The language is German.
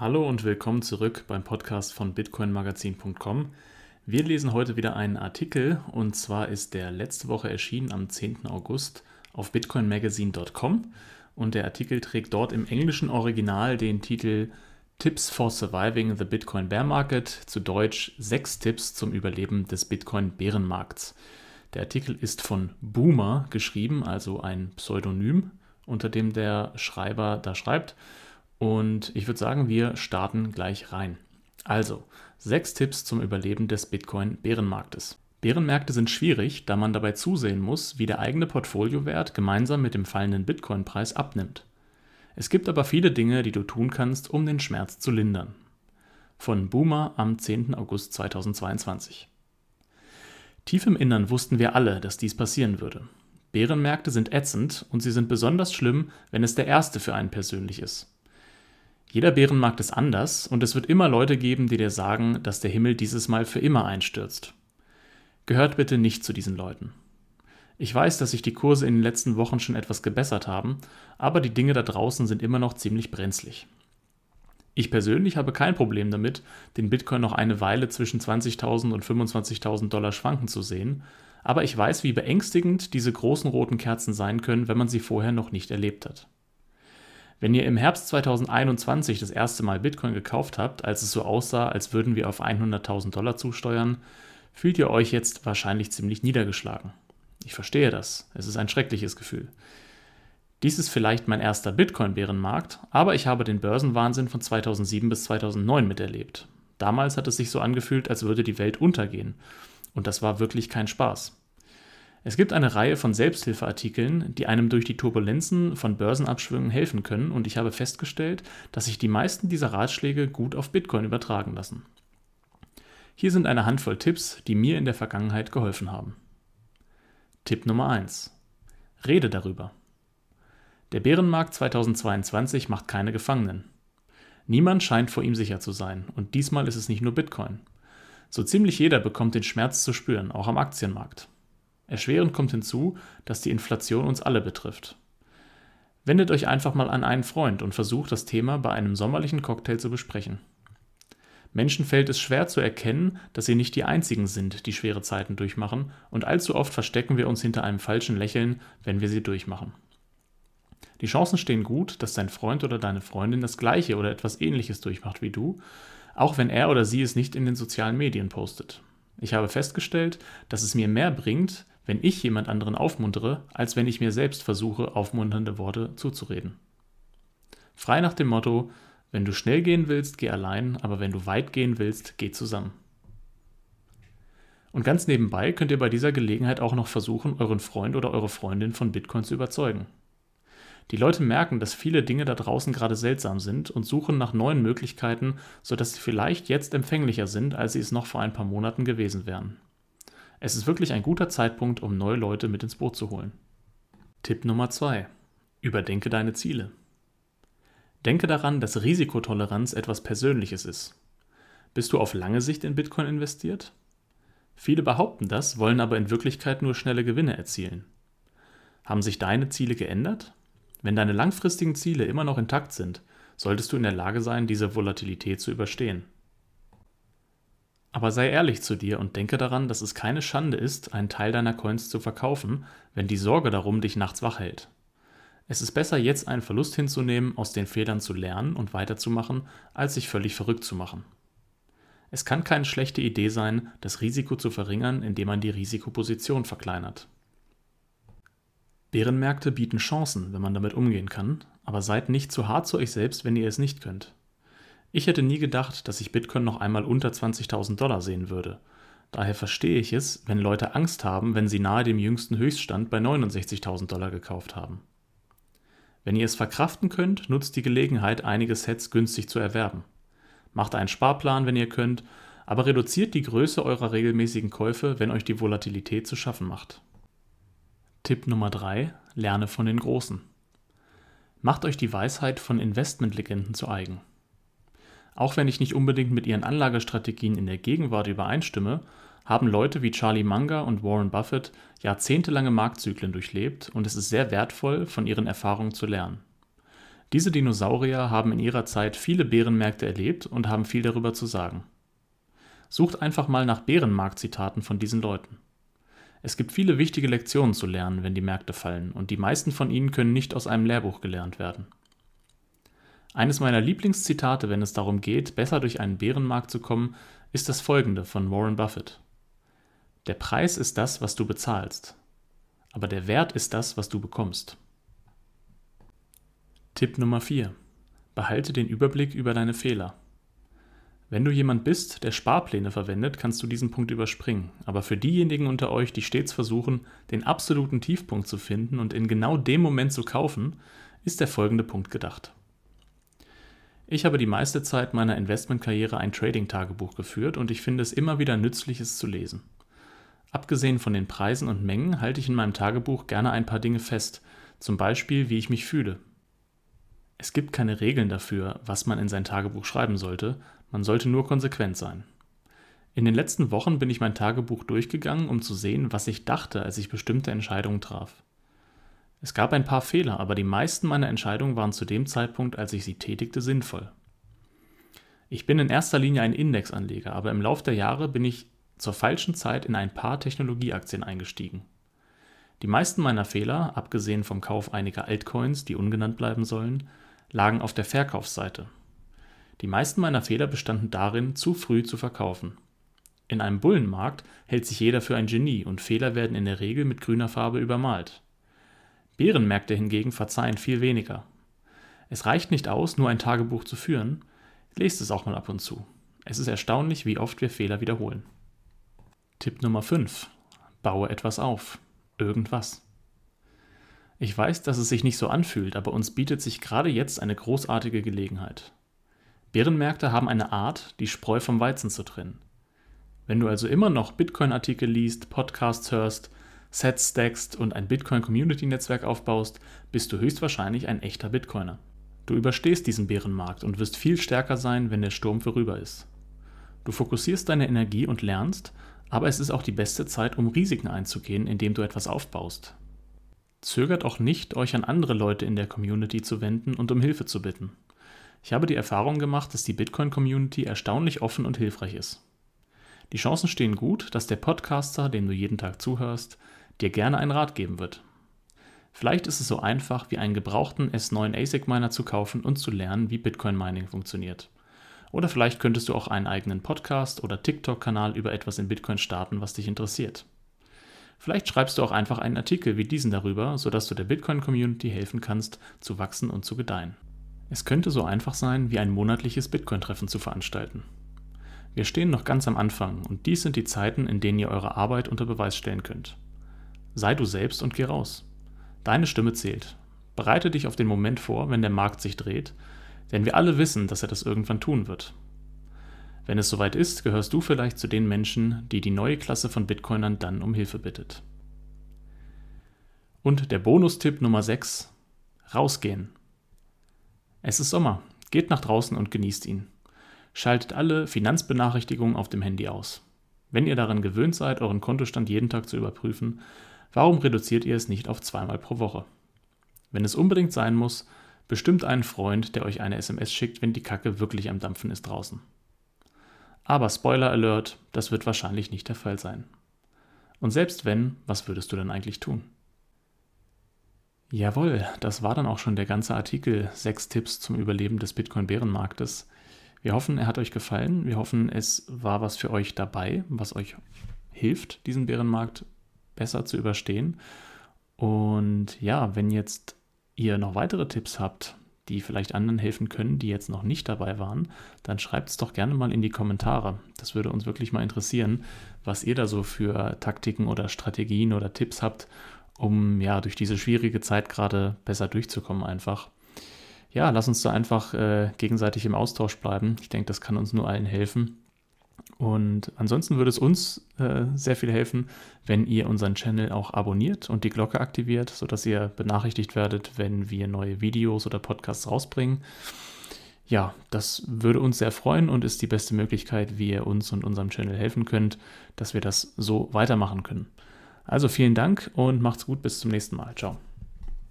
Hallo und willkommen zurück beim Podcast von bitcoinmagazin.com. Wir lesen heute wieder einen Artikel und zwar ist der letzte Woche erschienen am 10. August auf bitcoinmagazine.com und der Artikel trägt dort im englischen Original den Titel Tipps for Surviving the Bitcoin Bear Market, zu Deutsch sechs Tipps zum Überleben des Bitcoin Bärenmarkts. Der Artikel ist von Boomer geschrieben, also ein Pseudonym, unter dem der Schreiber da schreibt. Und ich würde sagen, wir starten gleich rein. Also, sechs Tipps zum Überleben des Bitcoin-Bärenmarktes. Bärenmärkte sind schwierig, da man dabei zusehen muss, wie der eigene Portfoliowert gemeinsam mit dem fallenden Bitcoin-Preis abnimmt. Es gibt aber viele Dinge, die du tun kannst, um den Schmerz zu lindern. Von Boomer am 10. August 2022. Tief im Innern wussten wir alle, dass dies passieren würde. Bärenmärkte sind ätzend und sie sind besonders schlimm, wenn es der erste für einen persönlich ist. Jeder Bärenmarkt ist anders und es wird immer Leute geben, die dir sagen, dass der Himmel dieses Mal für immer einstürzt. Gehört bitte nicht zu diesen Leuten. Ich weiß, dass sich die Kurse in den letzten Wochen schon etwas gebessert haben, aber die Dinge da draußen sind immer noch ziemlich brenzlig. Ich persönlich habe kein Problem damit, den Bitcoin noch eine Weile zwischen 20.000 und 25.000 Dollar schwanken zu sehen, aber ich weiß, wie beängstigend diese großen roten Kerzen sein können, wenn man sie vorher noch nicht erlebt hat. Wenn ihr im Herbst 2021 das erste Mal Bitcoin gekauft habt, als es so aussah, als würden wir auf 100.000 Dollar zusteuern, fühlt ihr euch jetzt wahrscheinlich ziemlich niedergeschlagen. Ich verstehe das. Es ist ein schreckliches Gefühl. Dies ist vielleicht mein erster Bitcoin-Bärenmarkt, aber ich habe den Börsenwahnsinn von 2007 bis 2009 miterlebt. Damals hat es sich so angefühlt, als würde die Welt untergehen. Und das war wirklich kein Spaß. Es gibt eine Reihe von Selbsthilfeartikeln, die einem durch die Turbulenzen von Börsenabschwüngen helfen können und ich habe festgestellt, dass sich die meisten dieser Ratschläge gut auf Bitcoin übertragen lassen. Hier sind eine Handvoll Tipps, die mir in der Vergangenheit geholfen haben. Tipp Nummer 1. Rede darüber. Der Bärenmarkt 2022 macht keine Gefangenen. Niemand scheint vor ihm sicher zu sein und diesmal ist es nicht nur Bitcoin. So ziemlich jeder bekommt den Schmerz zu spüren, auch am Aktienmarkt. Erschwerend kommt hinzu, dass die Inflation uns alle betrifft. Wendet euch einfach mal an einen Freund und versucht das Thema bei einem sommerlichen Cocktail zu besprechen. Menschen fällt es schwer zu erkennen, dass sie nicht die einzigen sind, die schwere Zeiten durchmachen, und allzu oft verstecken wir uns hinter einem falschen Lächeln, wenn wir sie durchmachen. Die Chancen stehen gut, dass dein Freund oder deine Freundin das gleiche oder etwas ähnliches durchmacht wie du, auch wenn er oder sie es nicht in den sozialen Medien postet. Ich habe festgestellt, dass es mir mehr bringt, wenn ich jemand anderen aufmuntere, als wenn ich mir selbst versuche, aufmunternde Worte zuzureden. Frei nach dem Motto, wenn du schnell gehen willst, geh allein, aber wenn du weit gehen willst, geh zusammen. Und ganz nebenbei könnt ihr bei dieser Gelegenheit auch noch versuchen, euren Freund oder eure Freundin von Bitcoin zu überzeugen. Die Leute merken, dass viele Dinge da draußen gerade seltsam sind und suchen nach neuen Möglichkeiten, sodass sie vielleicht jetzt empfänglicher sind, als sie es noch vor ein paar Monaten gewesen wären. Es ist wirklich ein guter Zeitpunkt, um neue Leute mit ins Boot zu holen. Tipp Nummer 2. Überdenke deine Ziele. Denke daran, dass Risikotoleranz etwas Persönliches ist. Bist du auf lange Sicht in Bitcoin investiert? Viele behaupten das, wollen aber in Wirklichkeit nur schnelle Gewinne erzielen. Haben sich deine Ziele geändert? Wenn deine langfristigen Ziele immer noch intakt sind, solltest du in der Lage sein, diese Volatilität zu überstehen. Aber sei ehrlich zu dir und denke daran, dass es keine Schande ist, einen Teil deiner Coins zu verkaufen, wenn die Sorge darum dich nachts wach hält. Es ist besser, jetzt einen Verlust hinzunehmen, aus den Fehlern zu lernen und weiterzumachen, als sich völlig verrückt zu machen. Es kann keine schlechte Idee sein, das Risiko zu verringern, indem man die Risikoposition verkleinert. Bärenmärkte bieten Chancen, wenn man damit umgehen kann, aber seid nicht zu hart zu euch selbst, wenn ihr es nicht könnt. Ich hätte nie gedacht, dass ich Bitcoin noch einmal unter 20.000 Dollar sehen würde. Daher verstehe ich es, wenn Leute Angst haben, wenn sie nahe dem jüngsten Höchststand bei 69.000 Dollar gekauft haben. Wenn ihr es verkraften könnt, nutzt die Gelegenheit, einige Sets günstig zu erwerben. Macht einen Sparplan, wenn ihr könnt, aber reduziert die Größe eurer regelmäßigen Käufe, wenn euch die Volatilität zu schaffen macht. Tipp Nummer 3. Lerne von den Großen. Macht euch die Weisheit von Investmentlegenden zu eigen. Auch wenn ich nicht unbedingt mit ihren Anlagestrategien in der Gegenwart übereinstimme, haben Leute wie Charlie Munger und Warren Buffett jahrzehntelange Marktzyklen durchlebt und es ist sehr wertvoll, von ihren Erfahrungen zu lernen. Diese Dinosaurier haben in ihrer Zeit viele Bärenmärkte erlebt und haben viel darüber zu sagen. Sucht einfach mal nach Bärenmarkt-Zitaten von diesen Leuten. Es gibt viele wichtige Lektionen zu lernen, wenn die Märkte fallen, und die meisten von ihnen können nicht aus einem Lehrbuch gelernt werden. Eines meiner Lieblingszitate, wenn es darum geht, besser durch einen Bärenmarkt zu kommen, ist das folgende von Warren Buffett. Der Preis ist das, was du bezahlst, aber der Wert ist das, was du bekommst. Tipp Nummer 4. Behalte den Überblick über deine Fehler. Wenn du jemand bist, der Sparpläne verwendet, kannst du diesen Punkt überspringen. Aber für diejenigen unter euch, die stets versuchen, den absoluten Tiefpunkt zu finden und in genau dem Moment zu kaufen, ist der folgende Punkt gedacht. Ich habe die meiste Zeit meiner Investmentkarriere ein Trading-Tagebuch geführt und ich finde es immer wieder nützlich, es zu lesen. Abgesehen von den Preisen und Mengen halte ich in meinem Tagebuch gerne ein paar Dinge fest, zum Beispiel wie ich mich fühle, es gibt keine Regeln dafür, was man in sein Tagebuch schreiben sollte, man sollte nur konsequent sein. In den letzten Wochen bin ich mein Tagebuch durchgegangen, um zu sehen, was ich dachte, als ich bestimmte Entscheidungen traf. Es gab ein paar Fehler, aber die meisten meiner Entscheidungen waren zu dem Zeitpunkt, als ich sie tätigte, sinnvoll. Ich bin in erster Linie ein Indexanleger, aber im Laufe der Jahre bin ich zur falschen Zeit in ein paar Technologieaktien eingestiegen. Die meisten meiner Fehler, abgesehen vom Kauf einiger Altcoins, die ungenannt bleiben sollen, lagen auf der Verkaufsseite. Die meisten meiner Fehler bestanden darin, zu früh zu verkaufen. In einem Bullenmarkt hält sich jeder für ein Genie und Fehler werden in der Regel mit grüner Farbe übermalt. Bärenmärkte hingegen verzeihen viel weniger. Es reicht nicht aus, nur ein Tagebuch zu führen, lest es auch mal ab und zu. Es ist erstaunlich, wie oft wir Fehler wiederholen. Tipp Nummer 5. Baue etwas auf. Irgendwas. Ich weiß, dass es sich nicht so anfühlt, aber uns bietet sich gerade jetzt eine großartige Gelegenheit. Bärenmärkte haben eine Art, die Spreu vom Weizen zu trennen. Wenn du also immer noch Bitcoin-Artikel liest, Podcasts hörst, Sets stackst und ein Bitcoin-Community-Netzwerk aufbaust, bist du höchstwahrscheinlich ein echter Bitcoiner. Du überstehst diesen Bärenmarkt und wirst viel stärker sein, wenn der Sturm vorüber ist. Du fokussierst deine Energie und lernst, aber es ist auch die beste Zeit, um Risiken einzugehen, indem du etwas aufbaust, Zögert auch nicht, euch an andere Leute in der Community zu wenden und um Hilfe zu bitten. Ich habe die Erfahrung gemacht, dass die Bitcoin-Community erstaunlich offen und hilfreich ist. Die Chancen stehen gut, dass der Podcaster, dem du jeden Tag zuhörst, dir gerne einen Rat geben wird. Vielleicht ist es so einfach, wie einen gebrauchten S9 ASIC-Miner zu kaufen und zu lernen, wie Bitcoin-Mining funktioniert. Oder vielleicht könntest du auch einen eigenen Podcast oder TikTok-Kanal über etwas in Bitcoin starten, was dich interessiert. Vielleicht schreibst du auch einfach einen Artikel wie diesen darüber, sodass du der Bitcoin-Community helfen kannst, zu wachsen und zu gedeihen. Es könnte so einfach sein, wie ein monatliches Bitcoin-Treffen zu veranstalten. Wir stehen noch ganz am Anfang und dies sind die Zeiten, in denen ihr eure Arbeit unter Beweis stellen könnt. Sei du selbst und geh raus. Deine Stimme zählt. Bereite dich auf den Moment vor, wenn der Markt sich dreht, denn wir alle wissen, dass er das irgendwann tun wird. Wenn es soweit ist, gehörst du vielleicht zu den Menschen, die die neue Klasse von Bitcoinern dann um Hilfe bittet. Und der Bonustipp Nummer 6. Rausgehen. Es ist Sommer. Geht nach draußen und genießt ihn. Schaltet alle Finanzbenachrichtigungen auf dem Handy aus. Wenn ihr daran gewöhnt seid, euren Kontostand jeden Tag zu überprüfen, warum reduziert ihr es nicht auf zweimal pro Woche? Wenn es unbedingt sein muss, bestimmt einen Freund, der euch eine SMS schickt, wenn die Kacke wirklich am Dampfen ist draußen. Aber Spoiler Alert, das wird wahrscheinlich nicht der Fall sein. Und selbst wenn, was würdest du denn eigentlich tun? Jawohl, das war dann auch schon der ganze Artikel. Sechs Tipps zum Überleben des Bitcoin-Bärenmarktes. Wir hoffen, er hat euch gefallen. Wir hoffen, es war was für euch dabei, was euch hilft, diesen Bärenmarkt besser zu überstehen. Und ja, wenn jetzt ihr noch weitere Tipps habt, die vielleicht anderen helfen können, die jetzt noch nicht dabei waren, dann schreibt es doch gerne mal in die Kommentare. Das würde uns wirklich mal interessieren, was ihr da so für Taktiken oder Strategien oder Tipps habt, um ja durch diese schwierige Zeit gerade besser durchzukommen einfach. Ja, lass uns da einfach äh, gegenseitig im Austausch bleiben. Ich denke, das kann uns nur allen helfen. Und ansonsten würde es uns äh, sehr viel helfen, wenn ihr unseren Channel auch abonniert und die Glocke aktiviert, sodass ihr benachrichtigt werdet, wenn wir neue Videos oder Podcasts rausbringen. Ja, das würde uns sehr freuen und ist die beste Möglichkeit, wie ihr uns und unserem Channel helfen könnt, dass wir das so weitermachen können. Also vielen Dank und macht's gut, bis zum nächsten Mal. Ciao.